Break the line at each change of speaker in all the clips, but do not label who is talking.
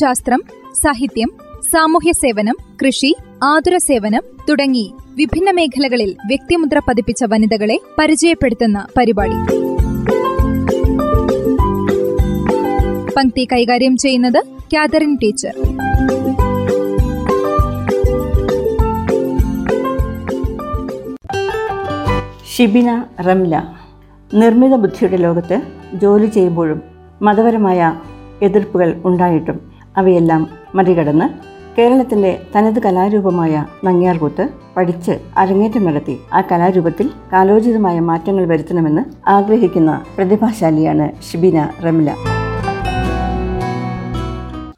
ശാസ്ത്രം സാഹിത്യം സാമൂഹ്യ സേവനം കൃഷി ആതുര സേവനം തുടങ്ങി വിഭിന്ന മേഖലകളിൽ വ്യക്തിമുദ്ര പതിപ്പിച്ച വനിതകളെ പരിചയപ്പെടുത്തുന്ന പരിപാടി. പങ്ക്തി കൈകാര്യം ചെയ്യുന്നത് കാതറിൻ ടീച്ചർ.
ഷിബിന റംല നിർമ്മിത ബുദ്ധിയുടെ ലോകത്ത് ജോലി ചെയ്യുമ്പോഴും മതപരമായ എതിർപ്പുകൾ ഉണ്ടായിട്ടും അവയെല്ലാം മറികടന്ന് കേരളത്തിന്റെ തനത് കലാരൂപമായ നങ്ങ്യാർകൂത്ത് പഠിച്ച് അരങ്ങേറ്റം നടത്തി ആ കലാരൂപത്തിൽ കാലോചിതമായ മാറ്റങ്ങൾ വരുത്തണമെന്ന് ആഗ്രഹിക്കുന്ന പ്രതിഭാശാലിയാണ് ഷിബിന റമില.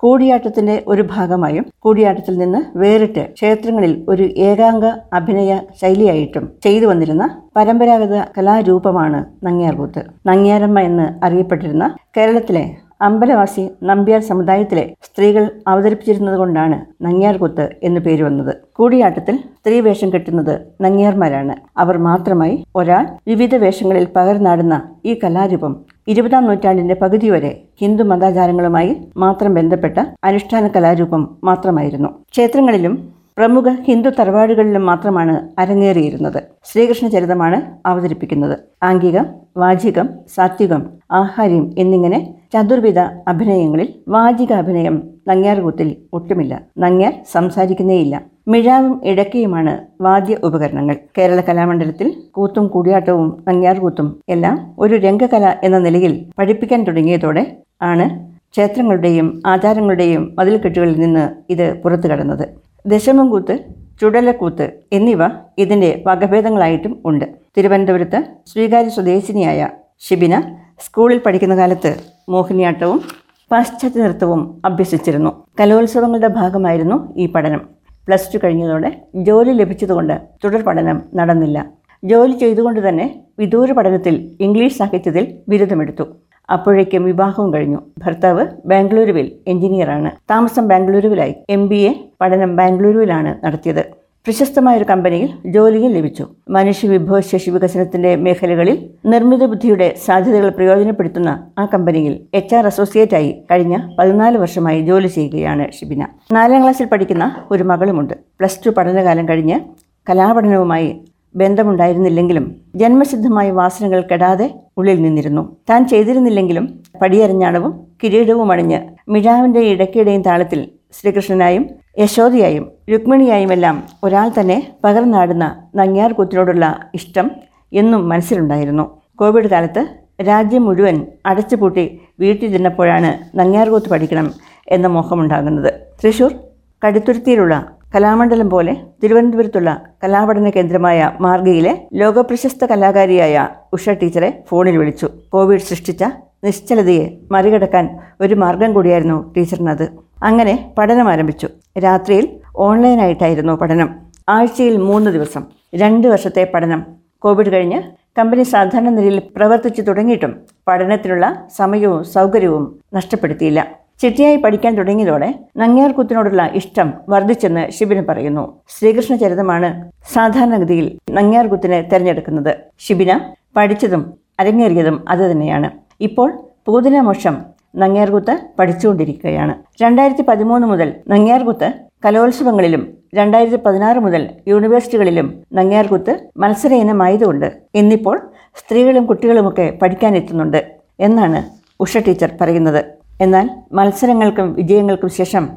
കൂടിയാട്ടത്തിന്റെ ഒരു ഭാഗമായും കൂടിയാട്ടത്തിൽ നിന്ന് വേറിട്ട് ക്ഷേത്രങ്ങളിൽ ഒരു ഏകാംഗ അഭിനയ ശൈലിയായിട്ടും ചെയ്തു വന്നിരുന്ന പരമ്പരാഗത കലാരൂപമാണ് നങ്ങ്യാർകൂത്ത് നങ്ങ്യാരമ്മ എന്ന് അറിയപ്പെട്ടിരുന്ന കേരളത്തിലെ അമ്പലവാസി നമ്പ്യാർ സമുദായത്തിലെ സ്ത്രീകൾ അവതരിപ്പിച്ചിരുന്നത് കൊണ്ടാണ് നങ്ങ്യാർകൂത്ത് എന്ന് പേര് വന്നത്. കൂടിയാട്ടത്തിൽ സ്ത്രീ വേഷം കെട്ടുന്നത് നങ്ങ്യാർമാരാണ്. അവർ മാത്രമായി ഒരാൾ വിവിധ വേഷങ്ങളിൽ പകർന്നാടുന്ന ഈ കലാരൂപം ഇരുപതാം നൂറ്റാണ്ടിന്റെ പകുതി വരെ ഹിന്ദു മതാചാരങ്ങളുമായി മാത്രം ബന്ധപ്പെട്ട അനുഷ്ഠാന കലാരൂപം മാത്രമായിരുന്നു. ക്ഷേത്രങ്ങളിലും പ്രമുഖ ഹിന്ദു തറവാടുകളിലും മാത്രമാണ് അരങ്ങേറിയിരുന്നത്. ശ്രീകൃഷ്ണ ചരിതമാണ് അവതരിപ്പിക്കുന്നത്. ആംഗികം വാചികം സാത്വികം ആഹാര്യം എന്നിങ്ങനെ ചതുർവിധ അഭിനയങ്ങളിൽ വാചിക അഭിനയം നങ്ങ്യാർകൂത്തിൽ ഒട്ടുമില്ല. നങ്ങ്യാർ സംസാരിക്കുന്നേയില്ല. മിഴാവും ഇടക്കയുമാണ് വാദ്യ ഉപകരണങ്ങൾ. കേരള കലാമണ്ഡലത്തിൽ കൂത്തും കൂടിയാട്ടവും നങ്ങ്യാർകൂത്തും എല്ലാം ഒരു രംഗകല എന്ന നിലയിൽ പഠിപ്പിക്കാൻ തുടങ്ങിയതോടെ ആണ് ക്ഷേത്രങ്ങളുടെയും ആചാരങ്ങളുടെയും മതിൽക്കെട്ടുകളിൽ നിന്ന് ഇത് പുറത്തു കടന്നത് ദശമംകൂത്ത് ചുടലക്കൂത്ത് എന്നിവ ഇതിന്റെ വകഭേദങ്ങളായിട്ടും ഉണ്ട്. തിരുവനന്തപുരത്ത് സ്വീകാര്യ സ്വദേശിനിയായ ഷിബിന സ്കൂളിൽ പഠിക്കുന്ന കാലത്ത് മോഹിനിയാട്ടവും പാശ്ചാത്യ നൃത്തവും അഭ്യസിച്ചിരുന്നു. കലോത്സവങ്ങളുടെ ഭാഗമായിരുന്നു ഈ പഠനം. പ്ലസ് ടു കഴിഞ്ഞതോടെ ജോലി ലഭിച്ചതുകൊണ്ട് തുടർ പഠനം നടന്നില്ല. ജോലി ചെയ്തുകൊണ്ട് തന്നെ വിദൂര പഠനത്തിൽ ഇംഗ്ലീഷ് സാഹിത്യത്തിൽ ബിരുദമെടുത്തു. അപ്പോഴേക്കും വിവാഹവും കഴിഞ്ഞു. ഭർത്താവ് ബാംഗ്ലൂരുവിൽ എഞ്ചിനീയറാണ്. താമസം ബാംഗ്ലൂരുവിലായി. എം ബി എ പഠനം ബാംഗ്ലൂരുവിലാണ് നടത്തിയത്. പ്രശസ്തമായ ഒരു കമ്പനിയിൽ ജോലിയും ലഭിച്ചു. മനുഷ്യ വിഭവശേഷി വികസനത്തിന്റെ മേഖലകളിൽ നിർമ്മിത ബുദ്ധിയുടെ സാധ്യതകൾ പ്രയോജനപ്പെടുത്തുന്ന ആ കമ്പനിയിൽ എച്ച് ആർ അസോസിയേറ്റായി കഴിഞ്ഞ പതിനാല് വർഷമായി ജോലി ചെയ്യുകയാണ് ഷിബിന. നാലാം ക്ലാസ്സിൽ പഠിക്കുന്ന ഒരു മകളുമുണ്ട്. പ്ലസ് ടു പഠനകാലം കഴിഞ്ഞ് കലാപഠനവുമായി ബന്ധമുണ്ടായിരുന്നില്ലെങ്കിലും ജന്മസിദ്ധമായ വാസനകൾ കെടാതെ ഉള്ളിൽ നിന്നിരുന്നു. താൻ ചെയ്തിരുന്നില്ലെങ്കിലും പടിയരഞ്ഞാണവും കിരീടവും അണിഞ്ഞ് മിഴാവിന്റെ ഇടയ്ക്കിടെയും താളത്തിൽ ശ്രീകൃഷ്ണനായും യശോദയായും രുക്മിണിയായുമെല്ലാം ഒരാൾ തന്നെ പകർന്നാടുന്ന നങ്ങ്യാർ കൂത്തിനോടുള്ള ഇഷ്ടം എന്നും മനസ്സിലുണ്ടായിരുന്നു. കോവിഡ് കാലത്ത് രാജ്യം മുഴുവൻ അടച്ചുപൂട്ടി വീട്ടിൽ നിന്നപ്പോഴാണ് നങ്ങ്യാർകൂത്ത് പഠിക്കണം എന്ന മോഹമുണ്ടാകുന്നത്. തൃശൂർ കടുത്തുരുത്തിയിലുള്ള കലാമണ്ഡലം പോലെ തിരുവനന്തപുരത്തുള്ള കലാപഠന കേന്ദ്രമായ മാർഗയിലെ ലോകപ്രശസ്ത കലാകാരിയായ ഉഷ ടീച്ചറെ ഫോണിൽ വിളിച്ചു. കോവിഡ് സൃഷ്ടിച്ച നിശ്ചലതയെ മറികടക്കാൻ ഒരു മാർഗം കൂടിയായിരുന്നു ടീച്ചറിനത്. അങ്ങനെ പഠനം ആരംഭിച്ചു. രാത്രിയിൽ ഓൺലൈനായിട്ടായിരുന്നു പഠനം. ആഴ്ചയിൽ മൂന്ന് ദിവസം രണ്ട് വർഷത്തെ പഠനം. കോവിഡ് കഴിഞ്ഞ് കമ്പനി സാധാരണ നിലയിൽ പ്രവർത്തിച്ചു തുടങ്ങിയിട്ടും പഠനത്തിനുള്ള സമയവും സൗകര്യവും നഷ്ടപ്പെടുത്തിയില്ല. ചിട്ടിയായി പഠിക്കാൻ തുടങ്ങിയതോടെ നങ്ങ്യാർകൂത്തിനോടുള്ള ഇഷ്ടം വർദ്ധിച്ചെന്ന് ഷിബിന് പറയുന്നു. ശ്രീകൃഷ്ണ ചരിതമാണ് സാധാരണഗതിയിൽ നങ്ങ്യാർകൂത്തിനെ തെരഞ്ഞെടുക്കുന്നത്. ഷിബിന പഠിച്ചതും അരങ്ങേറിയതും അത് തന്നെയാണ്. ഇപ്പോൾ പൂതിനമോഷം നങ്ങ്യാർകൂത്ത് പഠിച്ചുകൊണ്ടിരിക്കുകയാണ്. രണ്ടായിരത്തി പതിമൂന്ന് മുതൽ നങ്ങ്യാർകൂത്ത് കലോത്സവങ്ങളിലും രണ്ടായിരത്തി പതിനാറ് മുതൽ യൂണിവേഴ്സിറ്റികളിലും നങ്ങ്യാർകൂത്ത് മത്സര ഇനമായതുകൊണ്ട് ഇന്നിപ്പോൾ സ്ത്രീകളും കുട്ടികളുമൊക്കെ പഠിക്കാനെത്തുന്നുണ്ട് എന്നാണ് ഉഷ ടീച്ചർ പറയുന്നത്. എന്നാൽ മത്സരങ്ങൾക്കും വിജയങ്ങൾക്കും ശേഷം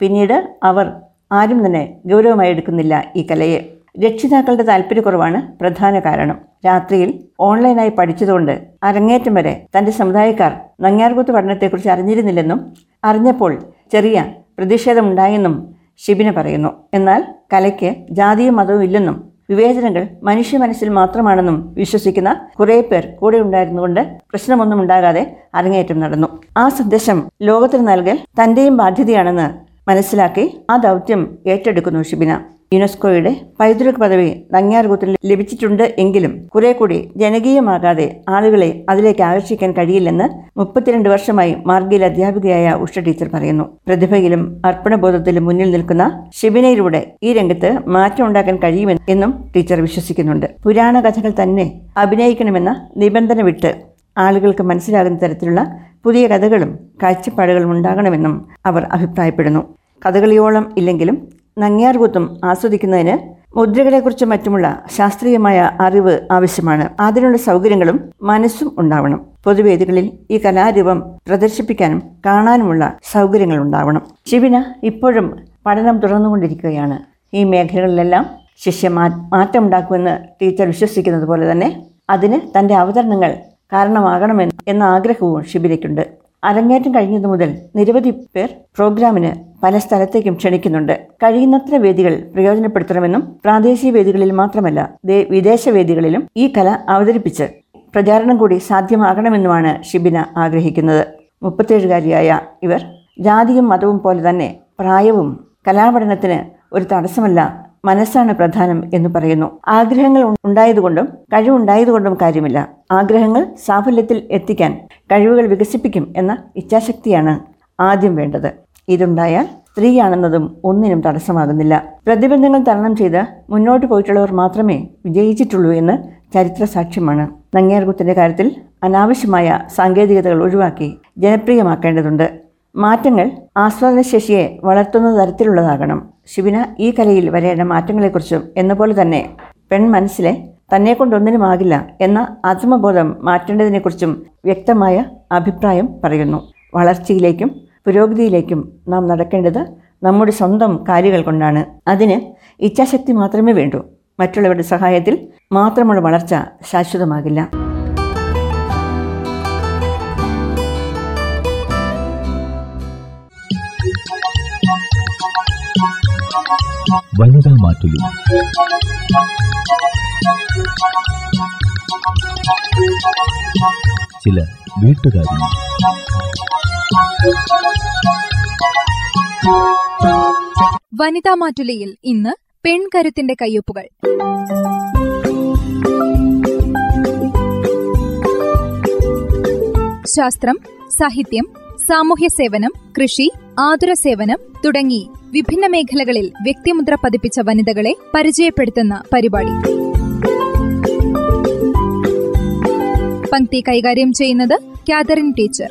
പിന്നീട് അവർ ആരും തന്നെ ഗൗരവമായി എടുക്കുന്നില്ല ഈ കലയെ. രക്ഷിതാക്കളുടെ താല്പര്യക്കുറവാണ് പ്രധാന കാരണം. രാത്രിയിൽ ഓൺലൈനായി പഠിച്ചതുകൊണ്ട് അരങ്ങേറ്റം വരെ തന്റെ സമുദായക്കാർ നങ്ങ്യാർകൂത്ത് പഠനത്തെക്കുറിച്ച് അറിഞ്ഞിരുന്നില്ലെന്നും അറിഞ്ഞപ്പോൾ ചെറിയ പ്രതിഷേധമുണ്ടായെന്നും ഷിബിന പറയുന്നു. എന്നാൽ കലയ്ക്ക് ജാതിയും മതവും ഇല്ലെന്നും വിവേചനങ്ങൾ മനുഷ്യ മനസ്സിൽ മാത്രമാണെന്നും വിശ്വസിക്കുന്ന കുറേ പേർ കൂടെ ഉണ്ടായിരുന്നുകൊണ്ട് പ്രശ്നമൊന്നും ഉണ്ടാകാതെ അരങ്ങേറ്റം നടന്നു. ആ സന്ദേശം ലോകത്തിന് നൽകൽ തന്റെയും ബാധ്യതയാണെന്ന് മനസ്സിലാക്കി ആ ദൗത്യം ഏറ്റെടുക്കുന്നു ഷിബിന. യുനെസ്കോയുടെ പൈതൃക പദവി നങ്ങ്യാർകൂത്തിന് ലഭിച്ചിട്ടുണ്ട് എങ്കിലും കുറെ കൂടി ജനകീയമാകാതെ ആളുകളെ അതിലേക്ക് ആകർഷിക്കാൻ കഴിയില്ലെന്ന് മുപ്പത്തിരണ്ട് വർഷമായി മാർഗിൽ അധ്യാപികയായ ഉഷ ടീച്ചർ പറയുന്നു. പ്രതിഭയിലും അർപ്പണബോധത്തിലും മുന്നിൽ നിൽക്കുന്ന ഷിബിനയിലൂടെ ഈ രംഗത്ത് മാറ്റം ഉണ്ടാക്കാൻ കഴിയുമെന്നും ടീച്ചർ വിശ്വസിക്കുന്നുണ്ട്. പുരാണ കഥകൾ തന്നെ അഭിനയിക്കണമെന്ന നിബന്ധന വിട്ട് ആളുകൾക്ക് മനസ്സിലാകുന്ന തരത്തിലുള്ള പുതിയ കഥകളും കാഴ്ചപ്പാടുകളും ഉണ്ടാകണമെന്നും അവർ അഭിപ്രായപ്പെടുന്നു. കഥകളിയോളം ഇല്ലെങ്കിലും നങ്ങ്യാർകൂത്തും ആസ്വദിക്കുന്നതിന് മുദ്രകളെക്കുറിച്ച് മറ്റുമുള്ള ശാസ്ത്രീയമായ അറിവ് ആവശ്യമാണ്. അതിനുള്ള സൗകര്യങ്ങളും മനസ്സും ഉണ്ടാവണം. പൊതുവേദികളിൽ ഈ കലാരൂപം പ്രദർശിപ്പിക്കാനും കാണാനുമുള്ള സൗകര്യങ്ങൾ ഉണ്ടാവണം. ശിവന ഇപ്പോഴും പഠനം തുടർന്നുകൊണ്ടിരിക്കുകയാണ്. ഈ മേഖലകളിലെല്ലാം ശിഷ്യ മാറ്റം മാറ്റമുണ്ടാക്കുമെന്ന് ടീച്ചർ വിശ്വസിക്കുന്നത് പോലെ തന്നെ അതിന് തന്റെ അവതരണങ്ങൾ കാരണമാകണമെന്ന് എന്ന ആഗ്രഹവും ഷിബിരയ്ക്കുണ്ട് അരങ്ങേറ്റം കഴിഞ്ഞതു മുതൽ നിരവധി പേർ പ്രോഗ്രാമിന് പല സ്ഥലത്തേക്കും ക്ഷണിക്കുന്നുണ്ട്. കഴിയുന്നത്ര വേദികൾ പ്രയോജനപ്പെടുത്തണമെന്നും പ്രാദേശിക വേദികളിൽ മാത്രമല്ല വിദേശ വേദികളിലും ഈ കല അവതരിപ്പിച്ച് പ്രചാരണം കൂടി സാധ്യമാകണമെന്നുമാണ് ഷിബിന ആഗ്രഹിക്കുന്നത്. മുപ്പത്തേഴുകാരിയായ ഇവർ ജാതിയും മതവും പോലെ തന്നെ പ്രായവും കലാപഠനത്തിന് ഒരു തടസ്സമല്ല മനസ്സാണ് പ്രധാനം എന്ന് പറയുന്നു. ആഗ്രഹങ്ങൾ ഉണ്ടായതുകൊണ്ടും കഴിവുണ്ടായതുകൊണ്ടും കാര്യമില്ല. ആഗ്രഹങ്ങൾ സാഫല്യത്തിൽ എത്തിക്കാൻ കഴിവുകൾ വികസിപ്പിക്കും എന്ന ഇച്ഛാശക്തിയാണ് ആദ്യം വേണ്ടത്. ഇതുണ്ടായാൽ സ്ത്രീയാണെന്നതും ഒന്നിനും തടസ്സമാകുന്നില്ല. പ്രതിബന്ധങ്ങൾ തരണം ചെയ്ത് മുന്നോട്ട് പോയിട്ടുള്ളവർ മാത്രമേ വിജയിച്ചിട്ടുള്ളൂ എന്ന് ചരിത്ര സാക്ഷ്യമാണ് നങ്ങ്യാർകുത്തിന്റെ കാര്യത്തിൽ അനാവശ്യമായ സാങ്കേതികതകൾ ഒഴിവാക്കി ജനപ്രിയമാക്കേണ്ടതുണ്ട്. മാറ്റങ്ങൾ ആസ്വാദനശേഷിയെ വളർത്തുന്ന തരത്തിലുള്ളതാകണം. ശിവന ഈ കലയിൽ വരേണ്ട മാറ്റങ്ങളെക്കുറിച്ചും എന്നപോലെ തന്നെ പെൺ മനസ്സിലെ തന്നെ കൊണ്ടൊന്നിനുമാകില്ല എന്ന ആത്മബോധം മാറ്റേണ്ടതിനെക്കുറിച്ചും വ്യക്തമായ അഭിപ്രായം പറയുന്നു. വളർച്ചയിലേക്കും പുരോഗതിയിലേക്കും നാം നടക്കേണ്ടത് നമ്മുടെ സ്വന്തം കാര്യങ്ങൾ കൊണ്ടാണ്. അതിന് ഇച്ഛാശക്തി മാത്രമേ വേണ്ടൂ. മറ്റുള്ളവരുടെ സഹായത്തിൽ മാത്രമുള്ള വളർച്ച ശാശ്വതമാകില്ല.
ചില വീട്ടുകാരി.
വനിതാ മാറ്റുലയിൽ ഇന്ന് പെൺകരുത്തിന്റെ കയ്യൊപ്പുകൾ. ശാസ്ത്രം സാഹിത്യം സാമൂഹ്യ സേവനം കൃഷി ആതുര സേവനം തുടങ്ങി വിഭിന്ന മേഖലകളിൽ വ്യക്തിമുദ്ര പതിപ്പിച്ച വനിതകളെ പരിചയപ്പെടുത്തുന്ന പരിപാടി. പങ്ക്തി കൈകാര്യം ചെയ്യുന്നത് കാതറിൻ ടീച്ചർ.